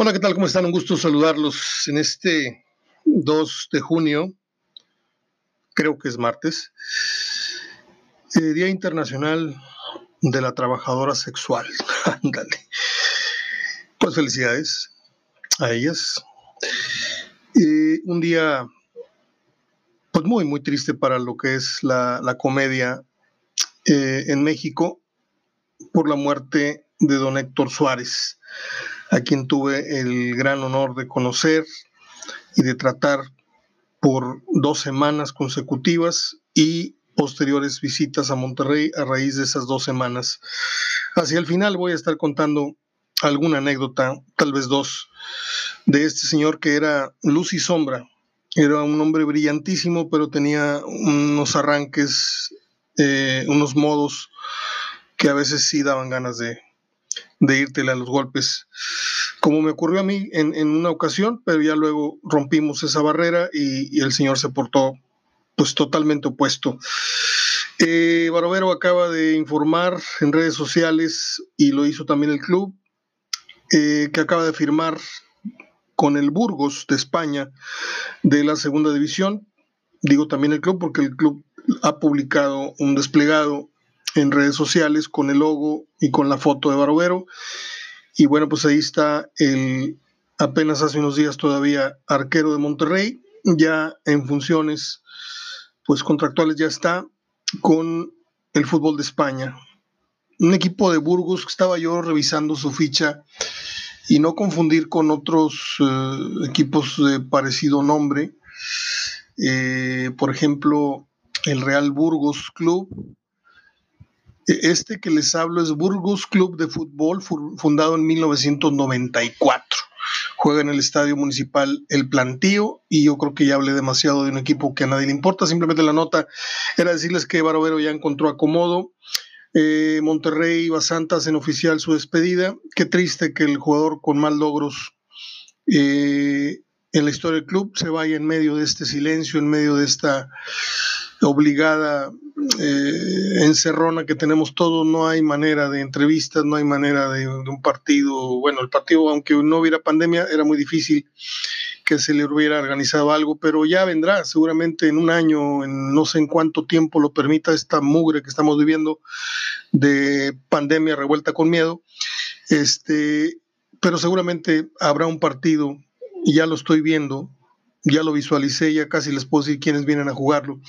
Hola, ¿qué tal? ¿Cómo están? Un gusto saludarlos en este 2 de junio, creo que es martes, eh, Día Internacional de la Trabajadora Sexual. Ándale. Pues felicidades a ellas. Un día pues muy, muy triste para lo que es la, comedia eh, en México por la muerte de don Héctor Suárez, a quien tuve el gran honor de conocer y de tratar por dos semanas consecutivas y posteriores visitas a Monterrey a raíz de esas dos semanas. Hacia el final voy a estar contando alguna anécdota, tal vez dos, de este señor que era luz y sombra. Era un hombre brillantísimo, pero tenía unos arranques, eh, unos modos que a veces sí daban ganas de, de írtele a los golpes, como me ocurrió a mí en, una ocasión, pero ya luego rompimos esa barrera y, el señor se portó pues totalmente opuesto. Eh, Barovero acaba de informar en redes sociales y lo hizo también el club, eh, que acaba de firmar con el Burgos de España de la segunda división. Digo también el club porque el club ha publicado un desplegado en redes sociales con el logo y con la foto de Barovero. Y bueno, pues ahí está el apenas hace unos días todavía arquero de Monterrey, ya en funciones pues contractuales ya está con el fútbol de España. Un equipo de Burgos que estaba yo revisando su ficha y no confundir con otros eh, equipos de parecido nombre. Eh, por ejemplo, el Real Burgos Club, este que les hablo es Burgos Club de Fútbol, fundado en 1994. Juega en el Estadio Municipal El Plantío y yo creo que ya hablé demasiado de un equipo que a nadie le importa. Simplemente la nota era decirles que Barovero ya encontró acomodo. Eh, Monterrey y Basantas en oficial su despedida. Qué triste que el jugador con mal logros eh, en la historia del club se vaya en medio de este silencio, en medio de esta obligada eh, encerrona que tenemos todos, no hay manera de entrevistas, no hay manera de, un partido, bueno, el partido, aunque no hubiera pandemia, era muy difícil que se le hubiera organizado algo, pero ya vendrá seguramente en un año, en no sé en cuánto tiempo lo permita esta mugre que estamos viviendo de pandemia revuelta con miedo, este, pero seguramente habrá un partido, ya lo estoy viendo, ya lo visualicé, ya casi les puedo decir quiénes vienen a jugarlo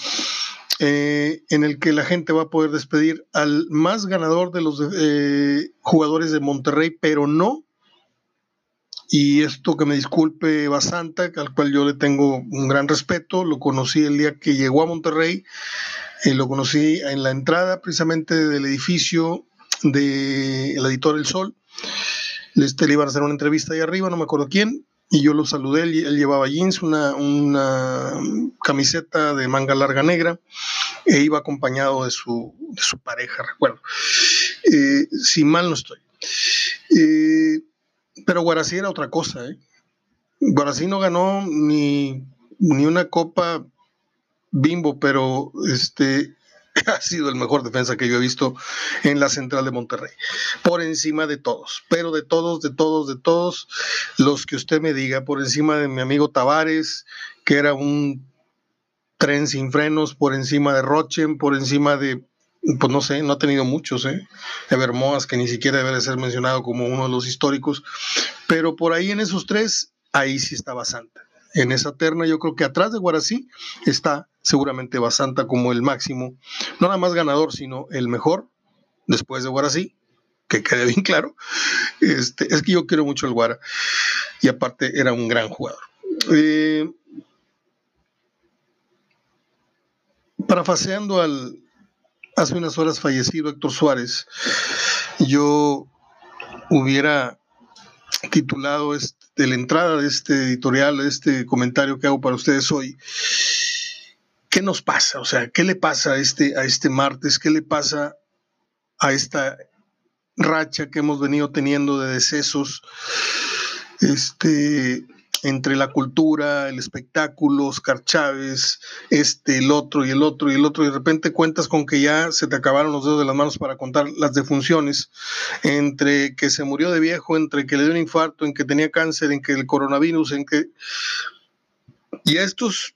eh, en el que la gente va a poder despedir al más ganador de los eh, jugadores de Monterrey, pero no. Y esto que me disculpe Basanta, al cual yo le tengo un gran respeto, lo conocí el día que llegó a Monterrey, eh, lo conocí en la entrada precisamente del edificio del de editor El Sol. Este, le iban a hacer una entrevista ahí arriba, no me acuerdo quién, y yo lo saludé, él, llevaba jeans, una, una, camiseta de manga larga negra, e iba acompañado de su, de su pareja, recuerdo. Eh, si mal no estoy. Eh, pero Guarací era otra cosa. ¿eh? Guarací no ganó ni, ni una copa bimbo, pero este, ha sido el mejor defensa que yo he visto en la central de Monterrey. Por encima de todos, pero de todos, de todos, de todos los que usted me diga, por encima de mi amigo Tavares, que era un tren sin frenos, por encima de Rochen, por encima de, pues no sé, no ha tenido muchos, ¿eh? Evermoas, que ni siquiera debe ser mencionado como uno de los históricos, pero por ahí en esos tres, ahí sí estaba Santa. En esa terna, yo creo que atrás de Guarací está seguramente Basanta como el máximo, no nada más ganador, sino el mejor, después de Guarací, que quede bien claro. Este, es que yo quiero mucho al Guara y aparte era un gran jugador. Eh, parafaseando al hace unas horas fallecido Héctor Suárez, yo hubiera titulado este, la entrada de este editorial, este comentario que hago para ustedes hoy, ¿qué nos pasa? O sea, ¿qué le pasa a este, a este martes? ¿Qué le pasa a esta racha que hemos venido teniendo de decesos? Este, entre la cultura, el espectáculo, Oscar Chávez, este, el otro y el otro y el otro, y de repente cuentas con que ya se te acabaron los dedos de las manos para contar las defunciones, entre que se murió de viejo, entre que le dio un infarto, en que tenía cáncer, en que el coronavirus, en que... Y a estos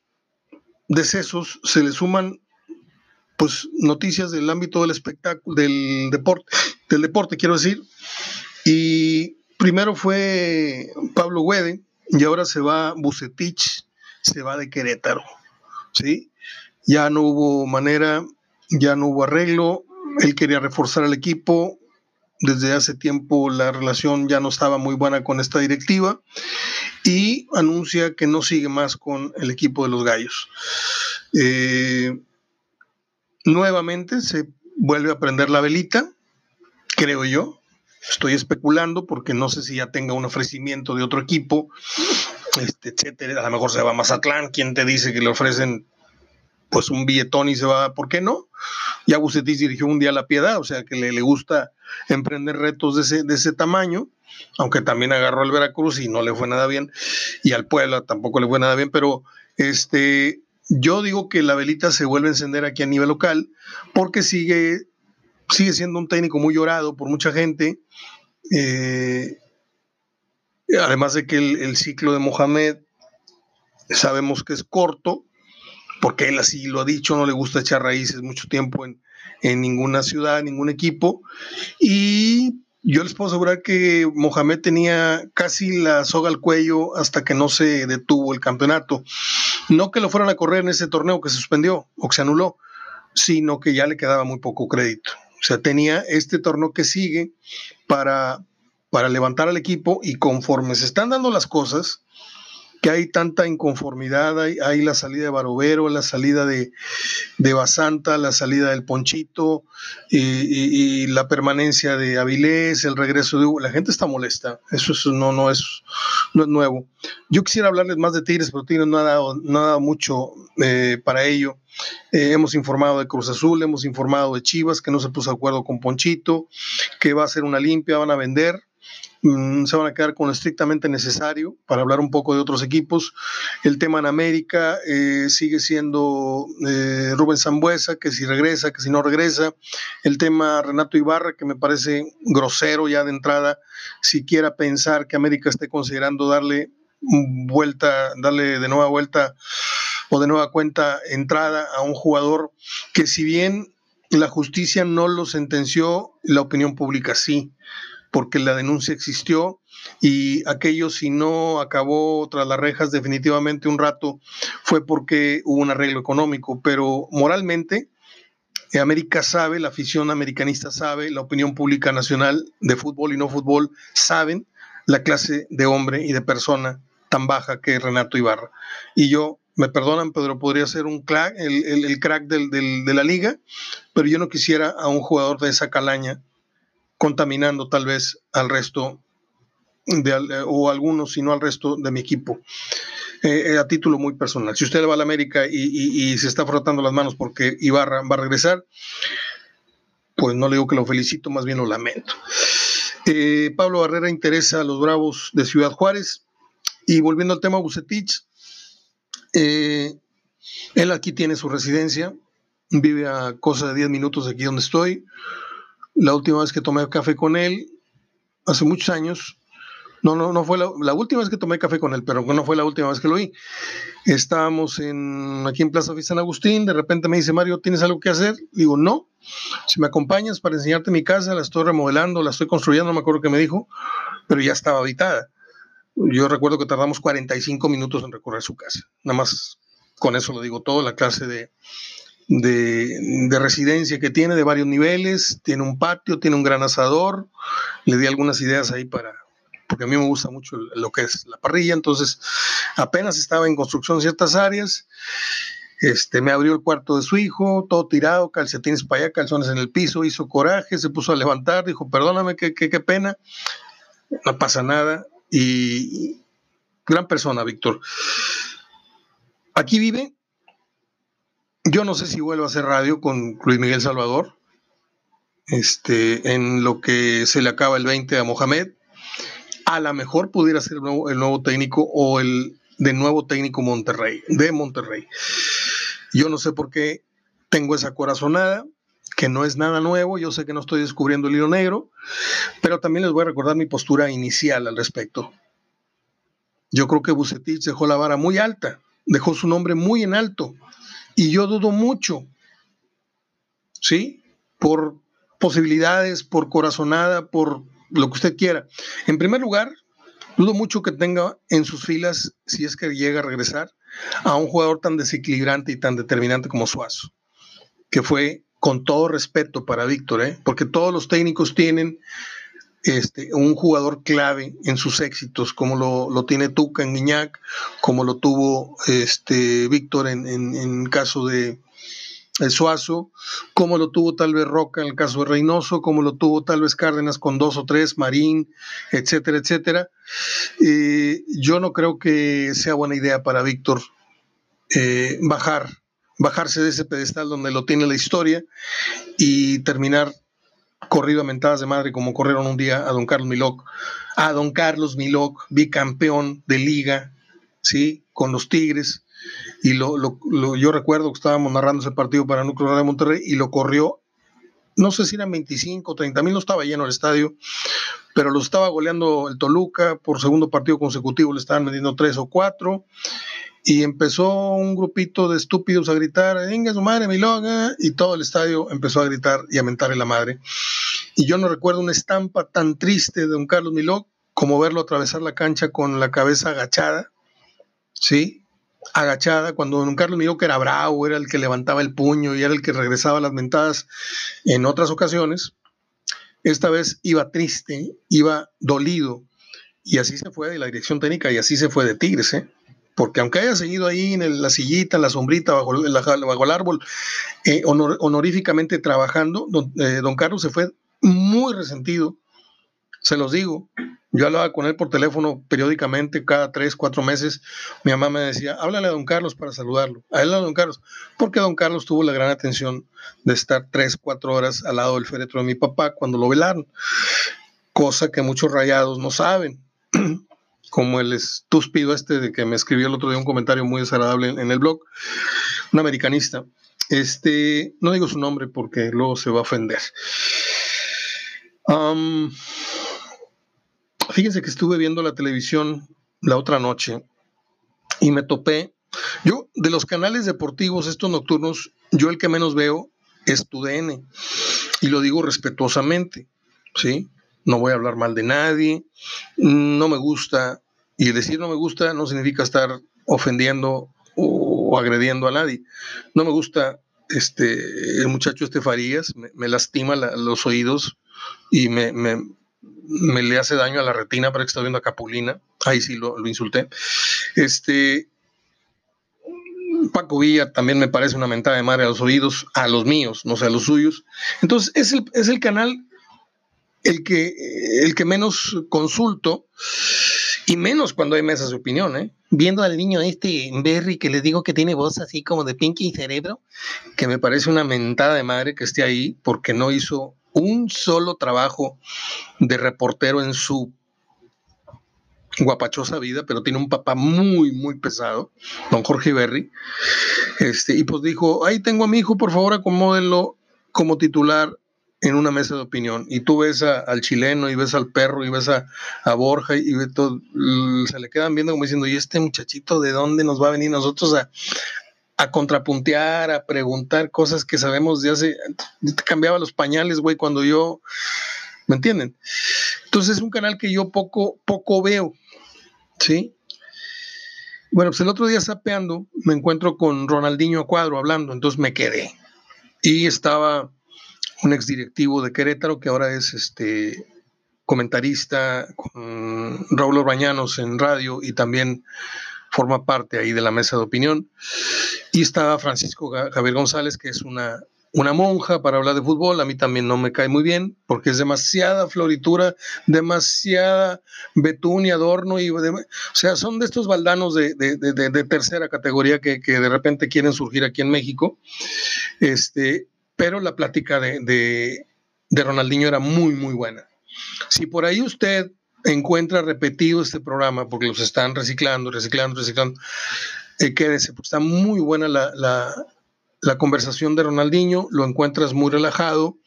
decesos se le suman pues noticias del ámbito del espectáculo, del deporte, del deporte quiero decir. Y primero fue Pablo Güede, y ahora se va Bucetich, se va de Querétaro, ¿sí? Ya no hubo manera, ya no hubo arreglo, él quería reforzar al equipo, desde hace tiempo la relación ya no estaba muy buena con esta directiva y anuncia que no sigue más con el equipo de los Gallos. Eh, nuevamente se vuelve a prender la velita, creo yo, Estoy especulando porque no sé si ya tenga un ofrecimiento de otro equipo, este, etcétera. A lo mejor se va a Mazatlán. ¿Quién te dice que le ofrecen pues un billetón y se va? ¿Por qué no? Ya Bucetis dirigió un día La Piedad, o sea que le, le gusta emprender retos de ese, de ese tamaño, aunque también agarró al Veracruz y no le fue nada bien, y al Puebla tampoco le fue nada bien, pero este, yo digo que la velita se vuelve a encender aquí a nivel local porque sigue sigue siendo un técnico muy llorado por mucha gente. Eh, además de que el, ciclo de Mohamed sabemos que es corto, porque él así lo ha dicho, no le gusta echar raíces mucho tiempo en, ninguna ciudad, en ningún equipo. Y yo les puedo asegurar que Mohamed tenía casi la soga al cuello hasta que no se detuvo el campeonato. No que lo fueran a correr en ese torneo que se suspendió o que se anuló, sino que ya le quedaba muy poco crédito. O sea, tenía este torneo que sigue para, para levantar al equipo y conforme se están dando las cosas, que hay tanta inconformidad, hay, la salida de Barovero, la salida de, de Basanta, la salida del Ponchito y, la permanencia de Avilés, el regreso de Hugo. La gente está molesta, eso, no, no, es, no es nuevo. Yo quisiera hablarles más de Tigres, pero Tigres no ha dado, no mucho eh, para ello. Eh, hemos informado de Cruz Azul, hemos informado de Chivas, que no se puso de acuerdo con Ponchito, que va a ser una limpia, van a vender. Mm, se van a quedar con lo estrictamente necesario para hablar un poco de otros equipos. El tema en América eh, sigue siendo eh, Rubén Zambuesa, que si regresa, que si no regresa. El tema Renato Ibarra, que me parece grosero ya de entrada, siquiera pensar que América esté considerando darle vuelta, darle de nueva vuelta o de nueva cuenta entrada a un jugador que si bien la justicia no lo sentenció, la opinión pública sí porque la denuncia existió y aquello si no acabó tras las rejas definitivamente un rato fue porque hubo un arreglo económico, pero moralmente América sabe, la afición americanista sabe, la opinión pública nacional de fútbol y no fútbol saben la clase de hombre y de persona tan baja que es Renato Ibarra. Y yo, me perdonan, Pedro, podría ser un crack, el, crack de la liga, pero yo no quisiera a un jugador de esa calaña contaminando tal vez al resto de, o algunos, sino al resto de mi equipo. Eh, eh, a título muy personal. Si usted va a la América y, se está frotando las manos porque Ibarra va a regresar, pues no le digo que lo felicito, más bien lo lamento. Eh, Pablo Barrera interesa a los Bravos de Ciudad Juárez. Y volviendo al tema Bucetich, él aquí tiene su residencia, vive a cosa de 10 minutos de aquí donde estoy. La última vez que tomé café con él, hace muchos años, no, no, no fue la, última vez que tomé café con él, pero no fue la última vez que lo vi. Estábamos en, aquí en Plaza San Agustín, de repente me dice, Mario, ¿tienes algo que hacer? Digo, no. Si me acompañas para enseñarte mi casa, la estoy remodelando, la estoy construyendo, no me acuerdo qué me dijo, pero ya estaba habitada. Yo recuerdo que tardamos 45 minutos en recorrer su casa. Nada más con eso lo digo todo, la clase de, de, residencia que tiene de varios niveles, tiene un patio, tiene un gran asador, le di algunas ideas ahí para, porque a mí me gusta mucho lo que es la parrilla, entonces apenas estaba en construcción ciertas áreas, este, me abrió el cuarto de su hijo, todo tirado, calcetines para allá, calzones en el piso, hizo coraje, se puso a levantar, dijo, perdóname, qué, qué, qué pena, no pasa nada, y gran persona, Víctor. Aquí vive, yo no sé si vuelvo a hacer radio con Luis Miguel Salvador, este, en lo que se le acaba el 20 a Mohamed. a lo mejor pudiera ser el nuevo, el nuevo técnico o el de nuevo técnico Monterrey, de Monterrey. Yo no sé por qué tengo esa corazonada, que no es nada nuevo, yo sé que no estoy descubriendo el hilo negro, pero también les voy a recordar mi postura inicial al respecto. Yo creo que Bucetich dejó la vara muy alta, dejó su nombre muy en alto, y yo dudo mucho, ¿sí? Por posibilidades, por corazonada, por lo que usted quiera. En primer lugar, dudo mucho que tenga en sus filas, si es que llega a regresar, a un jugador tan desequilibrante y tan determinante como Suazo, que fue con todo respeto para Víctor, ¿eh? porque todos los técnicos tienen este, un jugador clave en sus éxitos, como lo, tiene Tuca en Guiñac, como lo tuvo este, Víctor en, en, caso de el Suazo, como lo tuvo tal vez Roca en el caso de Reynoso, como lo tuvo tal vez Cárdenas con dos o tres, Marín, etcétera, etcétera. Eh, yo no creo que sea buena idea para Víctor eh, bajar bajarse de ese pedestal donde lo tiene la historia y terminar corrido a mentadas de madre como corrieron un día a don Carlos Miloc, a don Carlos Miloc, bicampeón de liga, ¿sí? Con los Tigres. Y lo, yo recuerdo que estábamos narrando ese partido para Núcleo de Monterrey y lo corrió, no sé si eran 25, 30 mil, no estaba lleno el estadio, pero lo estaba goleando el Toluca por segundo partido consecutivo, le estaban metiendo tres o cuatro y empezó un grupito de estúpidos a gritar, venga su madre, mi y todo el estadio empezó a gritar y a mentarle la madre. Y yo no recuerdo una estampa tan triste de don Carlos Miló como verlo atravesar la cancha con la cabeza agachada, ¿sí? Agachada, cuando don Carlos Miló, que era bravo, era el que levantaba el puño y era el que regresaba las mentadas en otras ocasiones, esta vez iba triste, iba dolido, y así se fue de la dirección técnica y así se fue de Tigres, ¿eh? porque aunque haya seguido ahí en la sillita, en la sombrita, bajo, bajo el árbol, eh, honoríficamente trabajando, eh, don, Carlos se fue muy resentido, se los digo. Yo hablaba con él por teléfono periódicamente, cada tres, cuatro meses. Mi mamá me decía, háblale a don Carlos para saludarlo. A él a don Carlos, porque don Carlos tuvo la gran atención de estar tres, cuatro horas al lado del féretro de mi papá cuando lo velaron, cosa que muchos rayados no saben. como el estúpido este de que me escribió el otro día un comentario muy desagradable en, el blog, un americanista. Este, no digo su nombre porque luego se va a ofender. Fíjense que estuve viendo la televisión la otra noche y me topé. Yo, de los canales deportivos, estos nocturnos, yo el que menos veo es tu DN. Y lo digo respetuosamente, ¿sí? No voy a hablar mal de nadie. No me gusta y decir no me gusta no significa estar ofendiendo o, agrediendo a nadie. No me gusta este, el muchacho este Farías, me, lastima los oídos y me, le hace daño a la retina para que está viendo a Capulina. Ahí sí lo, insulté. Este, Paco Villa también me parece una mentada de madre a los oídos, a los míos, no sé, a los suyos. Entonces, es el, es el canal el que, el que menos consulto y menos cuando hay mesas de opinión, ¿eh? Viendo al niño este Berry que les digo que tiene voz así como de Pinky y cerebro, que me parece una mentada de madre que esté ahí porque no hizo un solo trabajo de reportero en su guapachosa vida, pero tiene un papá muy, muy pesado, don Jorge Berry. Este, y pues dijo, ahí tengo a mi hijo, por favor, acomódenlo como titular en una mesa de opinión y tú ves al chileno y ves al perro y ves a, Borja y se le quedan viendo como diciendo, ¿y este muchachito de dónde nos va a venir nosotros a, a contrapuntear, a preguntar cosas que sabemos de hace, cambiaba los pañales, güey, cuando yo, ¿me entienden? Entonces es un canal que yo poco, poco veo, ¿sí? Bueno, pues el otro día sapeando me encuentro con Ronaldinho cuadro hablando, entonces me quedé y estaba un exdirectivo de Querétaro que ahora es este comentarista con Raúl Orbañanos en radio y también forma parte ahí de la mesa de opinión. Y estaba Francisco Javier González, que es una, una monja para hablar de fútbol. A mí también no me cae muy bien porque es demasiada floritura, demasiada betún y adorno. Y o sea, son de estos baldanos de, tercera categoría que, que, de repente quieren surgir aquí en México. Este, pero la plática de, de, Ronaldinho era muy, muy buena. Si por ahí usted encuentra repetido este programa, porque los están reciclando, reciclando, reciclando, eh, porque está muy buena la, la, conversación de Ronaldinho, lo encuentras muy relajado,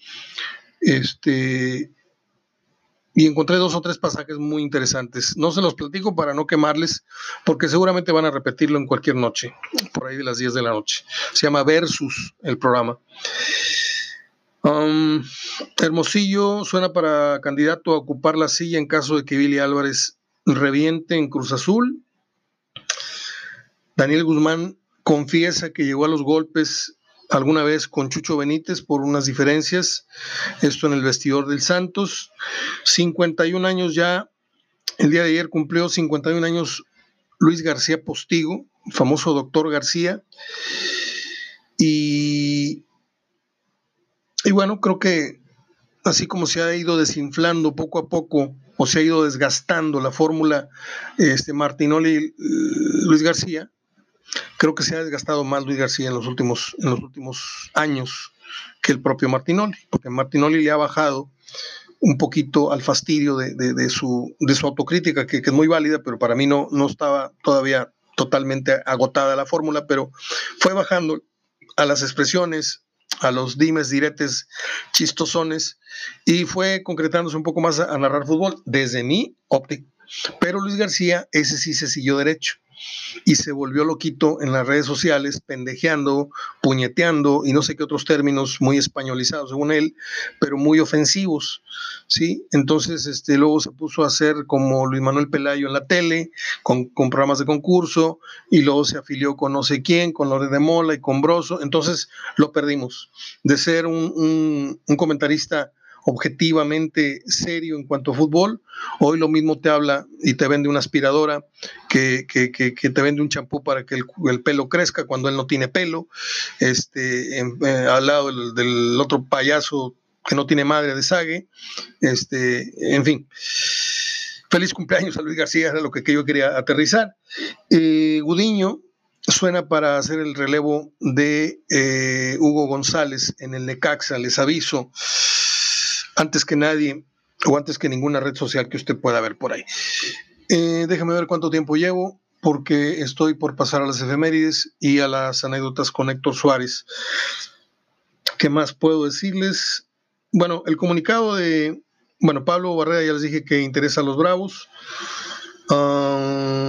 este, y encontré dos o tres pasajes muy interesantes. No se los platico para no quemarles, porque seguramente van a repetirlo en cualquier noche, por ahí de las 10 de la noche. Se llama Versus el programa. Hermosillo suena para candidato a ocupar la silla en caso de que Billy Álvarez reviente en Cruz Azul. Daniel Guzmán confiesa que llegó a los golpes alguna vez con Chucho Benítez por unas diferencias, esto en el vestidor del Santos. 51 años ya, el día de ayer cumplió 51 años Luis García Postigo, famoso doctor García. Y y bueno, creo que así como se ha ido desinflando poco a poco o se ha ido desgastando la fórmula este, Martinoli Luis García, creo que se ha desgastado más Luis García en los últimos, en los últimos años que el propio Martinoli, porque Martinoli le ha bajado un poquito al fastidio de, su, de su autocrítica, que, que, es muy válida, pero para mí no, no estaba todavía totalmente agotada la fórmula, pero fue bajando a las expresiones, a los dimes, diretes, chistosones, y fue concretándose un poco más a, narrar fútbol desde mi óptica. Pero Luis García, ese sí se siguió derecho y se volvió loquito en las redes sociales, pendejeando, puñeteando y no sé qué otros términos muy españolizados según él, pero muy ofensivos, ¿sí? Entonces, este, luego se puso a hacer como Luis Manuel Pelayo en la tele, con, programas de concurso, y luego se afilió con no sé quién, con Lore de Mola y con Broso, entonces lo perdimos. De ser un, un comentarista objetivamente serio en cuanto a fútbol. Hoy lo mismo te habla y te vende una aspiradora que, que, que, te vende un champú para que el, pelo crezca cuando él no tiene pelo. Este, eh, al lado del, otro payaso que no tiene madre de sague. Este, en fin. Feliz cumpleaños a Luis García, era lo que, yo quería aterrizar. Eh, Gudiño suena para hacer el relevo de eh, Hugo González en el Necaxa, les aviso antes que nadie o antes que ninguna red social que usted pueda ver por ahí. Eh, déjame ver cuánto tiempo llevo, porque estoy por pasar a las efemérides y a las anécdotas con Héctor Suárez. ¿Qué más puedo decirles? Bueno, el comunicado de, bueno, Pablo Barrera ya les dije que interesa a los Bravos. Ah,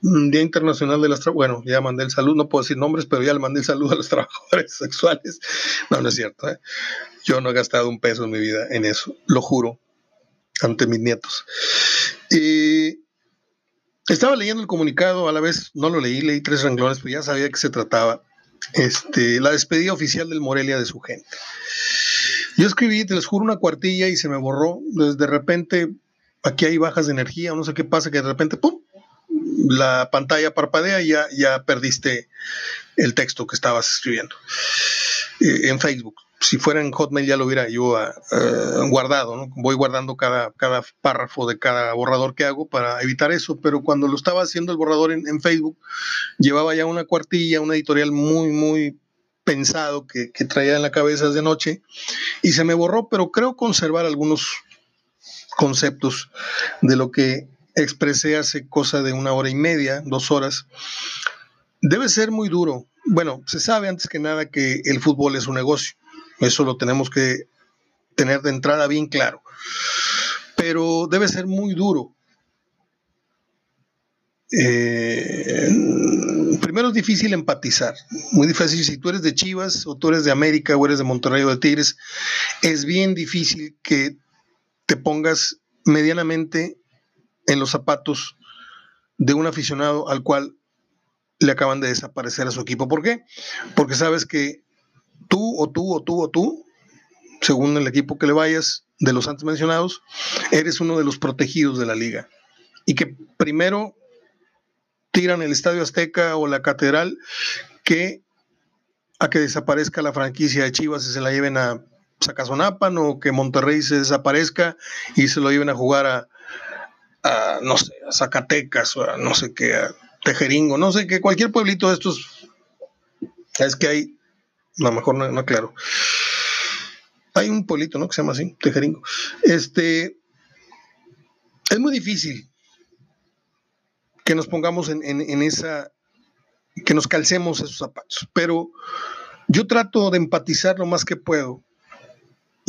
Día Internacional de las bueno, ya mandé el saludo, no puedo decir nombres, pero ya le mandé el saludo a los trabajadores sexuales. No, no es cierto. ¿eh? Yo no he gastado un peso en mi vida en eso, lo juro, ante mis nietos. Y estaba leyendo el comunicado, a la vez no lo leí, leí tres renglones, pero ya sabía que se trataba. Este, la despedida oficial del Morelia de su gente. Yo escribí, te les juro, una cuartilla y se me borró. De repente, aquí hay bajas de energía, no sé qué pasa, que de repente, ¡pum! La pantalla parpadea y ya, ya perdiste el texto que estabas escribiendo eh, en Facebook. Si fuera en Hotmail ya lo hubiera yo ah, ah, guardado, ¿no? Voy guardando cada, cada párrafo de cada borrador que hago para evitar eso, pero cuando lo estaba haciendo el borrador en, Facebook, llevaba ya una cuartilla, un editorial muy, muy pensado que, que traía en la cabeza de noche y se me borró, pero creo conservar algunos conceptos de lo que expresé hace cosa de una hora y media, dos horas, debe ser muy duro. Bueno, se sabe antes que nada que el fútbol es un negocio. Eso lo tenemos que tener de entrada bien claro. Pero debe ser muy duro. Eh, primero es difícil empatizar, muy difícil si tú eres de Chivas o tú eres de América o eres de Monterrey o de Tigres, es bien difícil que te pongas medianamente en los zapatos de un aficionado al cual le acaban de desaparecer a su equipo. ¿Por qué? Porque sabes que tú o tú o tú o tú, según el equipo que le vayas de los antes mencionados, eres uno de los protegidos de la liga. Y que primero tiran el Estadio Azteca o la Catedral que a que desaparezca la franquicia de Chivas y se la lleven a Zacazonapan o que Monterrey se desaparezca y se lo lleven a jugar a, a, no sé, a Zacatecas o a no sé qué, a Tejeringo, no sé qué, cualquier pueblito de estos, es que hay, a lo mejor no, no Hay un pueblito, ¿no? Que se llama así, Tejeringo. Este, es muy difícil que nos pongamos en, en esa, que nos calcemos esos zapatos, pero yo trato de empatizar lo más que puedo.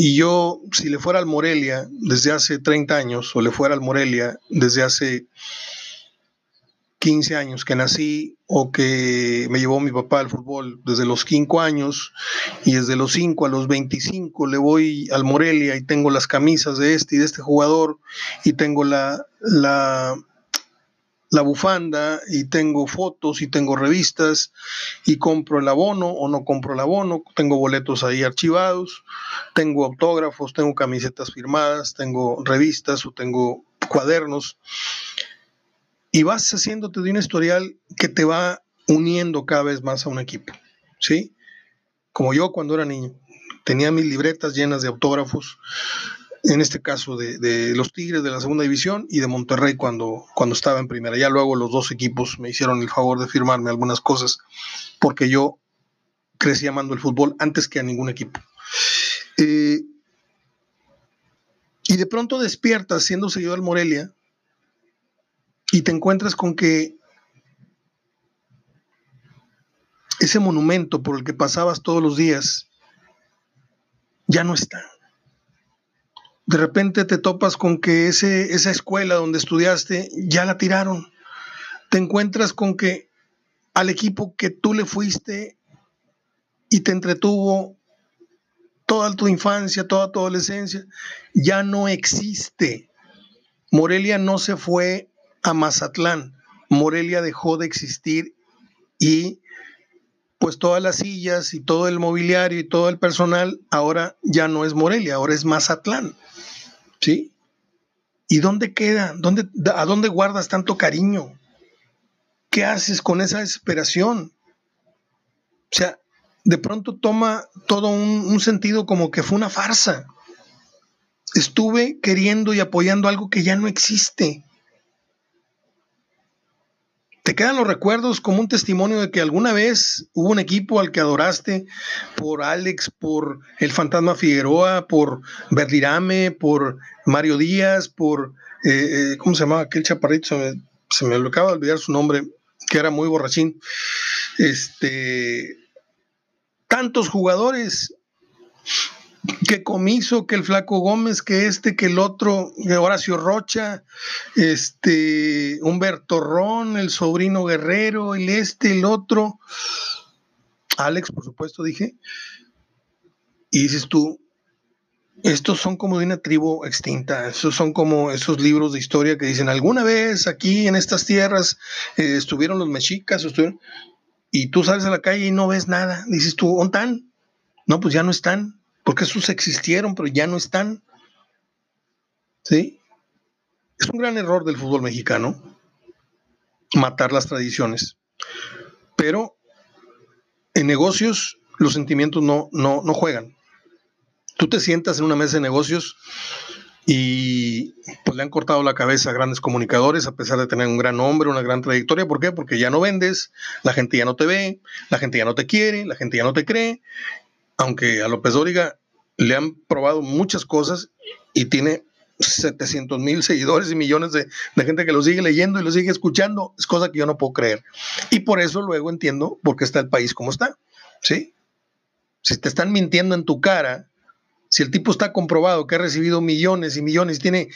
Y yo, si le fuera al Morelia desde hace 30 años, o le fuera al Morelia desde hace 15 años que nací, o que me llevó mi papá al fútbol desde los 5 años, y desde los 5 a los 25 le voy al Morelia y tengo las camisas de este y de este jugador, y tengo la, la la bufanda y tengo fotos y tengo revistas y compro el abono o no compro el abono, tengo boletos ahí archivados, tengo autógrafos, tengo camisetas firmadas, tengo revistas o tengo cuadernos y vas haciéndote de un historial que te va uniendo cada vez más a un equipo, ¿sí? Como yo cuando era niño, tenía mis libretas llenas de autógrafos, en este caso de, los Tigres de la segunda división y de Monterrey cuando, cuando estaba en primera. Ya luego los dos equipos me hicieron el favor de firmarme algunas cosas porque yo crecí amando el fútbol antes que a ningún equipo. Eh, y de pronto despiertas siendo seguidor del Morelia y te encuentras con que ese monumento por el que pasabas todos los días ya no está de repente te topas con que ese, esa escuela donde estudiaste ya la tiraron. Te encuentras con que al equipo que tú le fuiste y te entretuvo toda tu infancia, toda tu adolescencia, ya no existe. Morelia no se fue a Mazatlán. Morelia dejó de existir y pues todas las sillas y todo el mobiliario y todo el personal ahora ya no es Morelia, ahora es Mazatlán. ¿Sí? ¿Y dónde queda? ¿Dónde, ¿A dónde guardas tanto cariño? ¿Qué haces con esa desesperación? O sea, de pronto toma todo un, un sentido como que fue una farsa. Estuve queriendo y apoyando algo que ya no existe te quedan los recuerdos como un testimonio de que alguna vez hubo un equipo al que adoraste por Alex, por el Fantasma Figueroa, por Verdirame, por Mario Díaz, por, eh, eh, ¿cómo se llamaba aquel chaparrito? Se me, se me acaba de olvidar su nombre, que era muy borrachín. Este, tantos jugadores que Comiso, que el Flaco Gómez, que este, que el otro, Horacio Rocha, este, Humberto Ron, el sobrino Guerrero, el este, el otro, Alex, por supuesto, dije. Y dices tú, estos son como de una tribu extinta, esos son como esos libros de historia que dicen, alguna vez aquí en estas tierras eh, estuvieron los mexicas, y tú sales a la calle y no ves nada, dices tú, ¿dónde? No, pues ya no están porque esos existieron, pero ya no están. ¿Sí? Es un gran error del fútbol mexicano matar las tradiciones. Pero en negocios los sentimientos no, no, no juegan. Tú te sientas en una mesa de negocios y pues le han cortado la cabeza a grandes comunicadores a pesar de tener un gran nombre, una gran trayectoria. ¿Por qué? Porque ya no vendes, la gente ya no te ve, la gente ya no te quiere, la gente ya no te cree. Aunque a López Dóriga le han probado muchas cosas y tiene 700 mil seguidores y millones de, gente que lo sigue leyendo y lo sigue escuchando. Es cosa que yo no puedo creer. Y por eso luego entiendo por qué está el país como está. ¿Sí? Si te están mintiendo en tu cara, si el tipo está comprobado que ha recibido millones y millones, tiene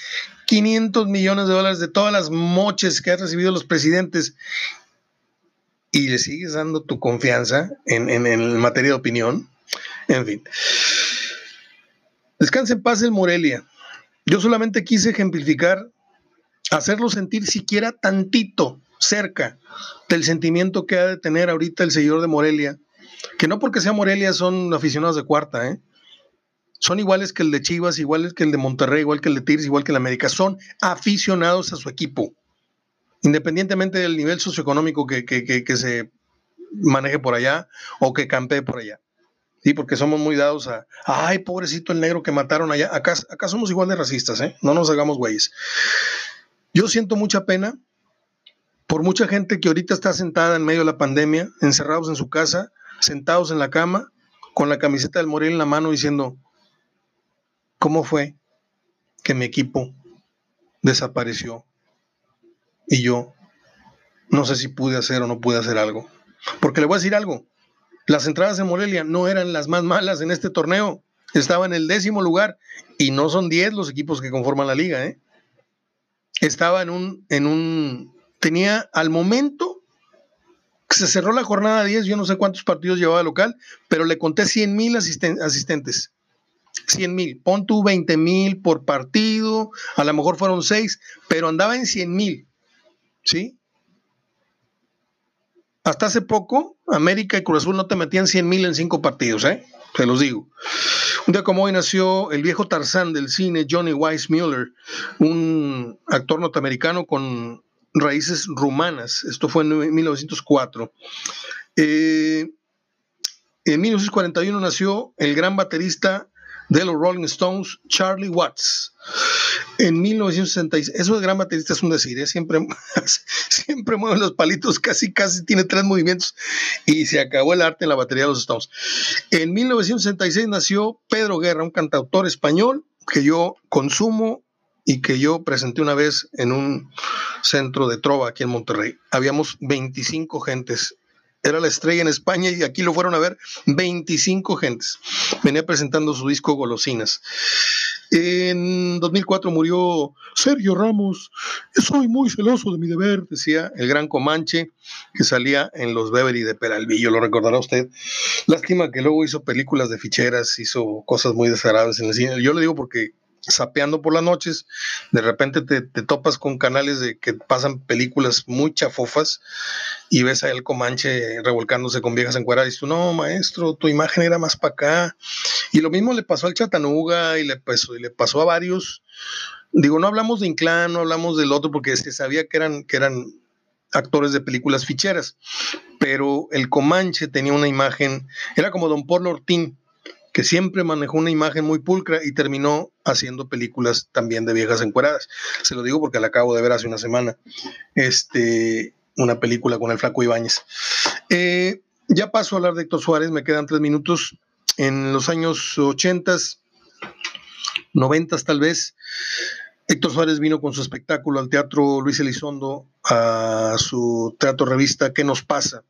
500 millones de dólares de todas las moches que han recibido los presidentes y le sigues dando tu confianza en, en, en materia de opinión, en fin. Descanse en paz el Morelia. Yo solamente quise ejemplificar, hacerlo sentir siquiera tantito cerca del sentimiento que ha de tener ahorita el seguidor de Morelia, que no porque sea Morelia son aficionados de cuarta, ¿eh? son iguales que el de Chivas, iguales que el de Monterrey, igual que el de Tigres, igual que el de América, son aficionados a su equipo, independientemente del nivel socioeconómico que, que se maneje por allá o que campee por allá. Sí, porque somos muy dados a, ay, pobrecito el negro que mataron allá. Acá, acá somos igual de racistas, ¿eh? No nos hagamos güeyes. Yo siento mucha pena por mucha gente que ahorita está sentada en medio de la pandemia, encerrados en su casa, sentados en la cama, con la camiseta del Morel en la mano diciendo, ¿cómo fue que mi equipo desapareció. Y yo no sé si pude hacer o no pude hacer algo. Porque le voy a decir algo. Las entradas en Morelia no eran las más malas en este torneo. Estaba en el décimo lugar y no son 10 los equipos que conforman la liga. ¿eh? Estaba en un, en un, tenía al momento se cerró la jornada 10, yo no sé cuántos partidos llevaba local, pero le conté 100 mil asistentes. 100 mil, pon tú 20 mil por partido, a lo mejor fueron 6, pero andaba en 100 mil, ¿sí? Hasta hace poco, América y Cruz Azul no te metían 100 mil en cinco partidos, ¿eh? Se los digo. Un día como hoy nació el viejo Tarzán del cine, Johnny Weissmuller, un actor norteamericano con raíces rumanas. Esto fue en 1904. Eh, en 1941 nació el gran baterista de los Rolling Stones, Charlie Watts. En 1966, eso de gran baterista es un decir, ¿eh? siempre, siempre mueve los palitos, casi, casi tiene tres movimientos y se acabó el arte en la batería de los Stones. En 1966 nació Pedro Guerra, un cantautor español que yo consumo y que yo presenté una vez en un centro de trova aquí en Monterrey. Habíamos 25 gentes era la estrella en España y aquí lo fueron a ver 25 gentes. Venía presentando su disco Golosinas. En 2004 murió Sergio Ramos. Soy muy celoso de mi deber, decía el gran Comanche que salía en los Beverly de Peralvillo, lo recordará usted. Lástima que luego hizo películas de ficheras, hizo cosas muy desagradables en el cine. Yo le digo porque sapeando por las noches, de repente te, topas con canales de que pasan películas muy chafofas y ves a el Comanche revolcándose con viejas encueradas y dices, no, maestro, tu imagen era más para acá. Y lo mismo le pasó al Chatanuga y le pasó, y le pasó a varios. Digo, no hablamos de Inclán, no hablamos del otro porque se sabía que eran, que eran actores de películas ficheras, pero el Comanche tenía una imagen, era como Don Paul Ortín, que siempre manejó una imagen muy pulcra y terminó haciendo películas también de viejas encueradas. Se lo digo porque la acabo de ver hace una semana. Este, una película con el flaco Ibáñez. Eh, ya paso a hablar de Héctor Suárez, me quedan tres minutos. En los años 80, 90 tal vez, Héctor Suárez vino con su espectáculo al Teatro Luis Elizondo, a su teatro revista ¿Qué nos pasa?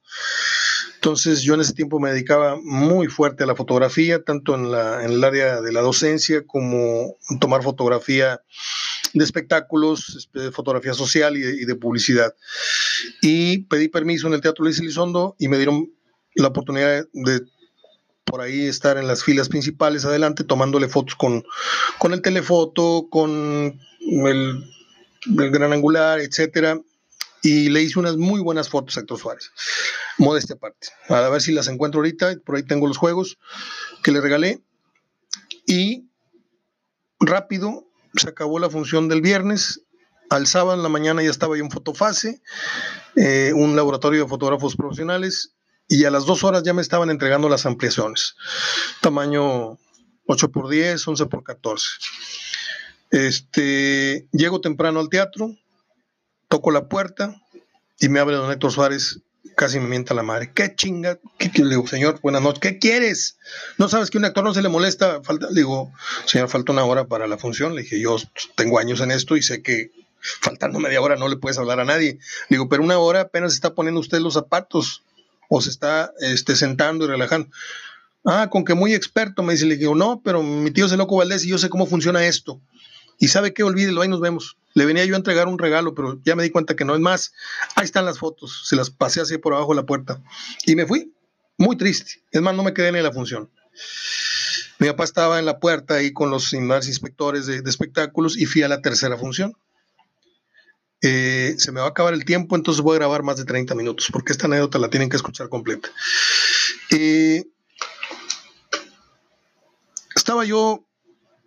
Entonces yo en ese tiempo me dedicaba muy fuerte a la fotografía, tanto en, la, en el área de la docencia como tomar fotografía de espectáculos, este, fotografía social y de, publicidad. Y pedí permiso en el Teatro Luis Elizondo y me dieron la oportunidad de por ahí estar en las filas principales adelante tomándole fotos con, con el telefoto, con el, el gran angular, etcétera y le hice unas muy buenas fotos a Héctor Suárez. Modesta parte. A ver si las encuentro ahorita. Por ahí tengo los juegos que le regalé. Y rápido se acabó la función del viernes. Al sábado en la mañana ya estaba yo en Fotofase, eh, un laboratorio de fotógrafos profesionales. Y a las dos horas ya me estaban entregando las ampliaciones. Tamaño 8 x 10, 11 x 14. Este, llego temprano al teatro, toco la puerta y me abre don Héctor Suárez, casi me mienta la madre. ¿Qué chinga? ¿Qué, le digo, señor, buenas noches. ¿Qué quieres? ¿No sabes que un actor no se le molesta? Falta, le digo, señor, falta una hora para la función. Le dije, yo tengo años en esto y sé que faltando media hora no le puedes hablar a nadie. Le digo, pero una hora apenas está poniendo usted los zapatos o se está este, sentando y relajando. Ah, con que muy experto, me dice. Le digo, no, pero mi tío es el loco Valdés y yo sé cómo funciona esto. Y sabe qué, olvídelo, ahí nos vemos. Le venía yo a entregar un regalo, pero ya me di cuenta que no es más. Ahí están las fotos, se las pasé así por abajo de la puerta. Y me fui, muy triste. Es más, no me quedé ni en la función. Mi papá estaba en la puerta ahí con los inspectores de, espectáculos y fui a la tercera función. Eh, se me va a acabar el tiempo, entonces voy a grabar más de 30 minutos, porque esta anécdota la tienen que escuchar completa. Eh, estaba yo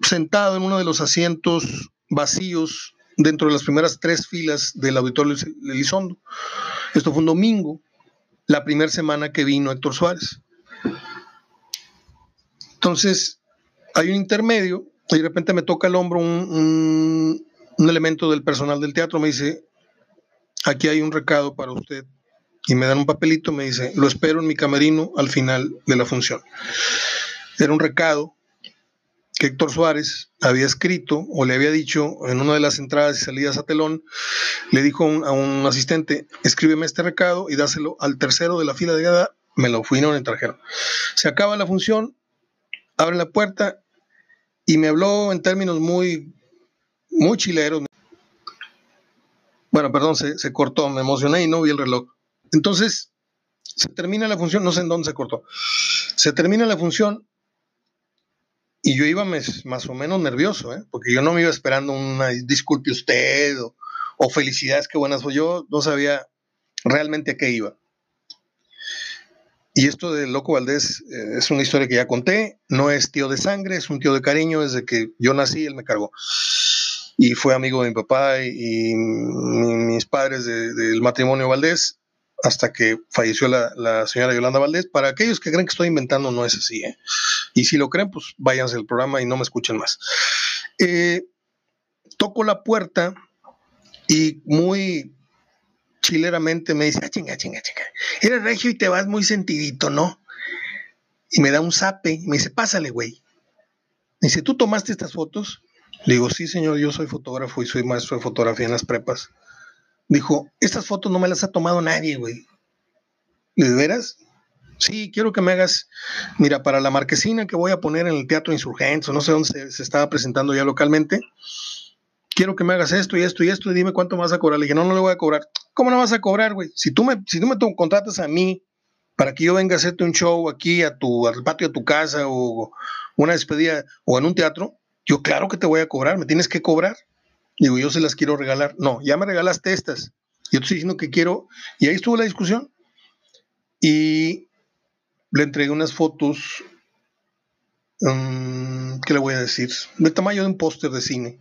sentado en uno de los asientos vacíos dentro de las primeras tres filas del auditorio Elizondo. Esto fue un domingo, la primera semana que vino Héctor Suárez. Entonces, hay un intermedio, y de repente me toca el hombro un, un elemento del personal del teatro, me dice, aquí hay un recado para usted. Y me dan un papelito, me dice, lo espero en mi camerino al final de la función. Era un recado que Héctor Suárez había escrito o le había dicho en una de las entradas y salidas a telón, le dijo a un, asistente, escríbeme este recado y dáselo al tercero de la fila de gada, me lo fui en el trajeron. Se acaba la función, abre la puerta y me habló en términos muy, muy chileros. Bueno, perdón, se, se cortó, me emocioné y no vi el reloj. Entonces, se termina la función, no sé en dónde se cortó. Se termina la función y yo iba más o menos nervioso, ¿eh? porque yo no me iba esperando una disculpe usted o, felicidades, qué buenas. Yo no sabía realmente a qué iba. Y esto de Loco Valdés eh, es una historia que ya conté, no es tío de sangre, es un tío de cariño, desde que yo nací él me cargó. Y fue amigo de mi papá y, mis padres del matrimonio Valdés hasta que falleció la, señora Yolanda Valdés. Para aquellos que creen que estoy inventando, no es así. ¿eh? Y si lo creen, pues váyanse al programa y no me escuchen más. Eh, toco la puerta y muy chileramente me dice, ah, chinga, chinga, chinga. Eres regio y te vas muy sentidito, ¿no? Y me da un zape, me dice, pásale, güey. Dice, ¿tú tomaste estas fotos? Le digo, sí, señor, yo soy fotógrafo y soy maestro de fotografía en las prepas. Dijo, estas fotos no me las ha tomado nadie, güey. ¿De veras? Sí, quiero que me hagas, mira, para la marquesina que voy a poner en el Teatro Insurgentes, o no sé dónde se, estaba presentando ya localmente, quiero que me hagas esto y esto y esto y dime cuánto vas a cobrar. Le dije, no, no le voy a cobrar. ¿Cómo no vas a cobrar, güey? Si tú me, si tú me contratas a mí para que yo venga a hacerte un show aquí a tu, al patio de tu casa o una despedida o en un teatro, yo claro que te voy a cobrar, me tienes que cobrar. Digo, yo se las quiero regalar. No, ya me regalaste estas. Yo estoy diciendo que quiero. Y ahí estuvo la discusión. Y le entregué unas fotos. Um, ¿Qué le voy a decir? De tamaño de un póster de cine.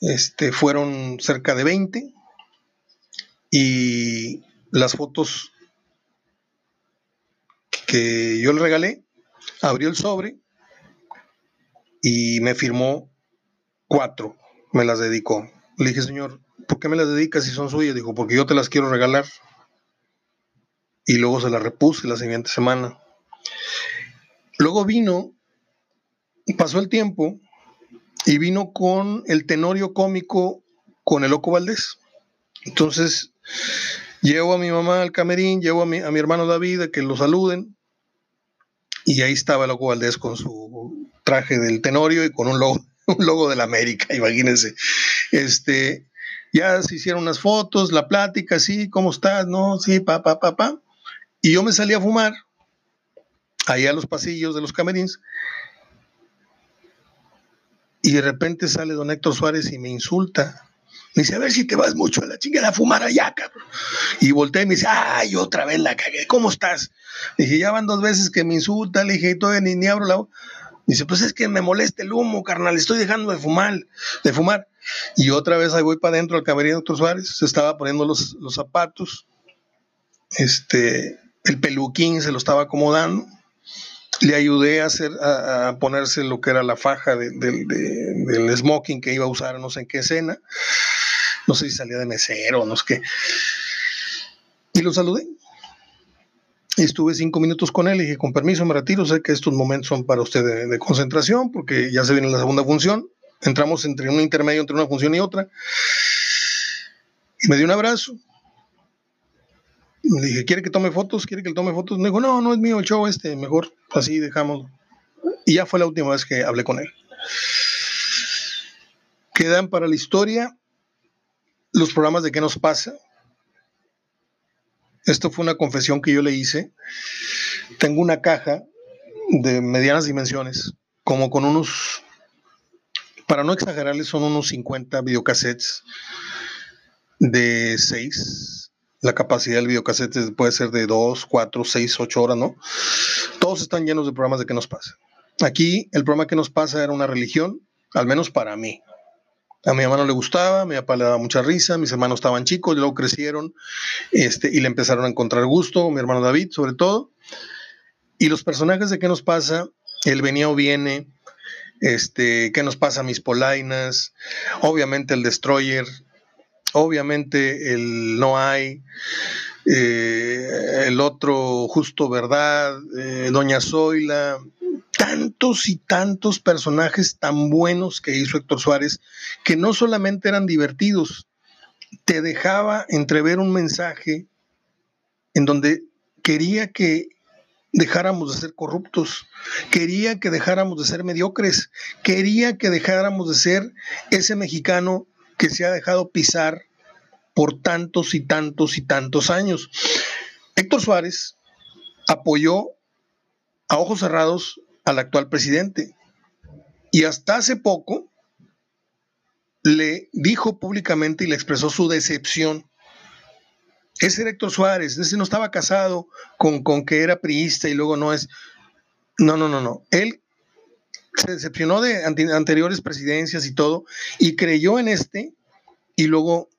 Este, fueron cerca de 20. Y las fotos que yo le regalé, abrió el sobre y me firmó cuatro me las dedicó. Le dije, señor, ¿por qué me las dedicas si son suyas? Dijo, porque yo te las quiero regalar. Y luego se las repuse la siguiente semana. Luego vino, pasó el tiempo, y vino con el tenorio cómico con el Loco Valdés. Entonces, llevo a mi mamá al camerín, llevo a mi, a mi hermano David a que lo saluden. Y ahí estaba el Loco Valdés con su traje del tenorio y con un logo un logo de la América, imagínense. Este, ya se hicieron unas fotos, la plática, sí, ¿cómo estás? No, sí, pa, pa, pa, pa. Y yo me salí a fumar, ahí a los pasillos de los camerins, y de repente sale don Héctor Suárez y me insulta. Me dice, a ver si te vas mucho a la chingada a fumar allá, cabrón. Y volteé y me dice, ay, otra vez la cagué, ¿cómo estás? Dije, ya van dos veces que me insulta, le dije, todavía ni, ni abro la Dice, pues es que me molesta el humo, carnal, estoy dejando de fumar, de fumar. Y otra vez ahí voy para adentro al camerino doctor Suárez, se estaba poniendo los, zapatos, este, el peluquín se lo estaba acomodando, le ayudé a hacer, a, ponerse lo que era la faja del smoking que iba a usar, no sé en qué escena, no sé si salía de mesero, no sé qué. Y lo saludé. Estuve cinco minutos con él y dije, con permiso me retiro, sé que estos momentos son para usted de, concentración porque ya se viene la segunda función. Entramos entre un intermedio entre una función y otra. Y me dio un abrazo. Le dije, ¿quiere que tome fotos? ¿Quiere que le tome fotos? Me dijo, no, no es mío el show este, mejor así dejamos. Y ya fue la última vez que hablé con él. Quedan para la historia los programas de qué nos pasa, esto fue una confesión que yo le hice. Tengo una caja de medianas dimensiones, como con unos, para no exagerarles, son unos 50 videocassettes de 6. La capacidad del videocassette puede ser de 2, 4, 6, 8 horas, ¿no? Todos están llenos de programas de qué nos pasa. Aquí el programa que nos pasa era una religión, al menos para mí. A mi hermano le gustaba, mi papá le daba mucha risa, mis hermanos estaban chicos, luego crecieron este, y le empezaron a encontrar gusto, mi hermano David sobre todo. Y los personajes de qué nos pasa, el venía o viene, este, qué nos pasa mis polainas, obviamente el destroyer, obviamente el no hay, eh, el otro justo verdad, eh, doña Zoila, tantos y tantos personajes tan buenos que hizo Héctor Suárez, que no solamente eran divertidos, te dejaba entrever un mensaje en donde quería que dejáramos de ser corruptos, quería que dejáramos de ser mediocres, quería que dejáramos de ser ese mexicano que se ha dejado pisar por tantos y tantos y tantos años. Héctor Suárez apoyó a ojos cerrados al actual presidente y hasta hace poco le dijo públicamente y le expresó su decepción. Ese Héctor Suárez, ese no estaba casado con, con que era priista y luego no es. No, no, no, no. Él se decepcionó de anteriores presidencias y todo y creyó en este y luego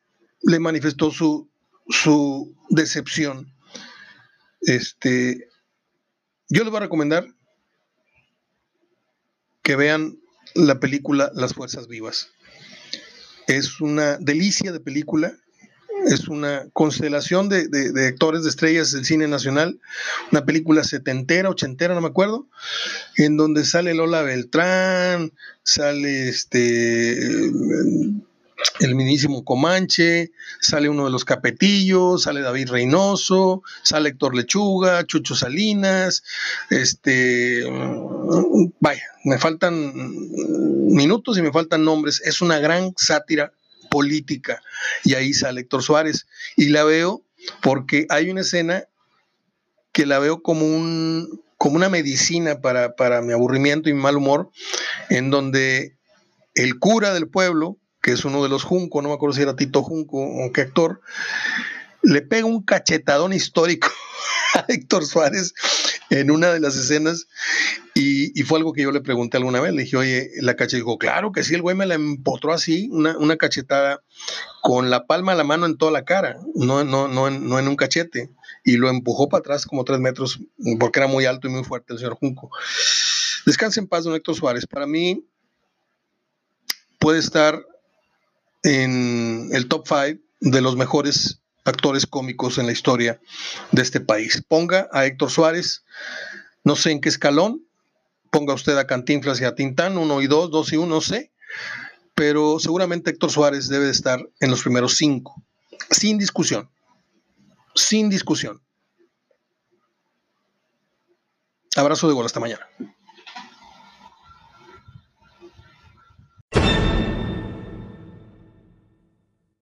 le manifestó su, su decepción. Este, yo les voy a recomendar que vean la película Las Fuerzas Vivas. Es una delicia de película, es una constelación de, actores de estrellas del cine nacional, una película setentera, ochentera, no me acuerdo, en donde sale Lola Beltrán, sale este el minísimo Comanche, sale uno de los Capetillos, sale David Reynoso, sale Héctor Lechuga, Chucho Salinas, este, vaya, me faltan minutos y me faltan nombres, es una gran sátira política. Y ahí sale Héctor Suárez. Y la veo porque hay una escena que la veo como un como una medicina para, para mi aburrimiento y mi mal humor, en donde el cura del pueblo, que es uno de los Junco, no me acuerdo si era Tito Junco o qué actor, le pega un cachetadón histórico a Héctor Suárez en una de las escenas y, fue algo que yo le pregunté alguna vez, le dije, oye, la cachetada, dijo, claro que sí, el güey me la empotró así, una, una, cachetada con la palma de la mano en toda la cara, no, no, no, no en un cachete, y lo empujó para atrás como tres metros, porque era muy alto y muy fuerte el señor Junco. Descanse en paz, don Héctor Suárez. Para mí puede estar en el top 5 de los mejores actores cómicos en la historia de este país. Ponga a Héctor Suárez, no sé en qué escalón, ponga usted a Cantinflas y a Tintán, uno y dos, dos y uno, no sé, pero seguramente Héctor Suárez debe de estar en los primeros cinco, sin discusión, sin discusión. Abrazo de gol hasta mañana.